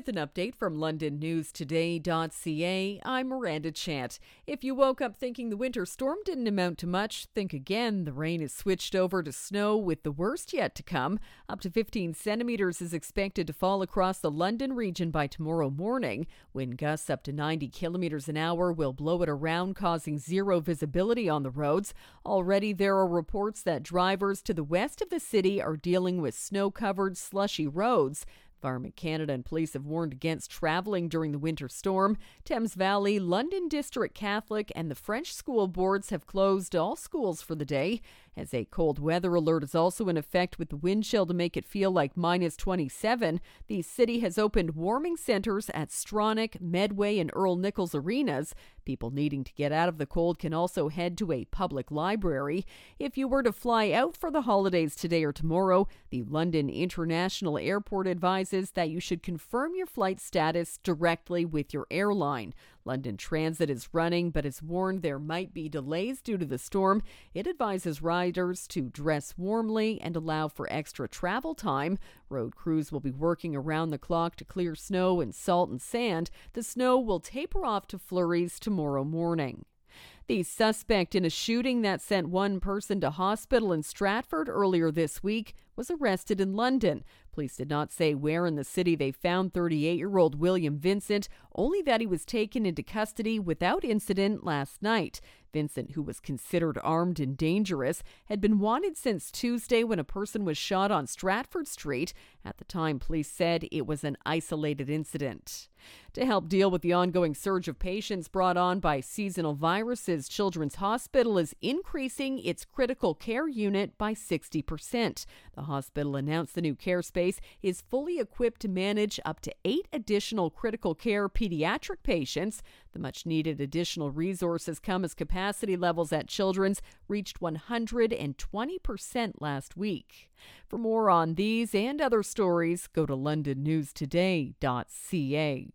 With an update from LondonNewsToday.ca, I'm Miranda Chant. If you woke up thinking the winter storm didn't amount to much, think again. The rain is switched over to snow, with the worst yet to come. Up to 15 centimeters is expected to fall across the London region by tomorrow morning. Wind gusts up to 90 kilometers an hour will blow it around, causing zero visibility on the roads. Already, there are reports that drivers to the west of the city are dealing with snow covered, slushy roads. Environment Canada and police have warned against traveling during the winter storm. Thames Valley, London District Catholic, and the French school boards have closed all schools for the day. As a cold weather alert is also in effect with the wind chill to make it feel like minus 27, the city has opened warming centers at Stronach, Medway, and Earl Nichols arenas. People needing to get out of the cold can also head to a public library. If you were to fly out for the holidays today or tomorrow, the London International Airport advises that you should confirm your flight status directly with your airline. London Transit is running, but has warned there might be delays due to the storm. It advises riders to dress warmly and allow for extra travel time. Road crews will be working around the clock to clear snow and salt and sand. The snow will taper off to flurries tomorrow morning. The suspect in a shooting that sent one person to hospital in Stratford earlier this week was arrested in London. Police did not say where in the city they found 38 year old William Vincent, only that he was taken into custody without incident last night. Vincent, who was considered armed and dangerous, had been wanted since Tuesday when a person was shot on Stratford Street. At the time, police said it was an isolated incident. To help deal with the ongoing surge of patients brought on by seasonal viruses, Children's Hospital is increasing its critical care unit by 60%. The hospital announced the new care space is fully equipped to manage up to eight additional critical care pediatric patients. The much needed additional resources come as capacity levels at Children's reached 120% last week. For more on these and other stories, go to londonnewstoday.ca.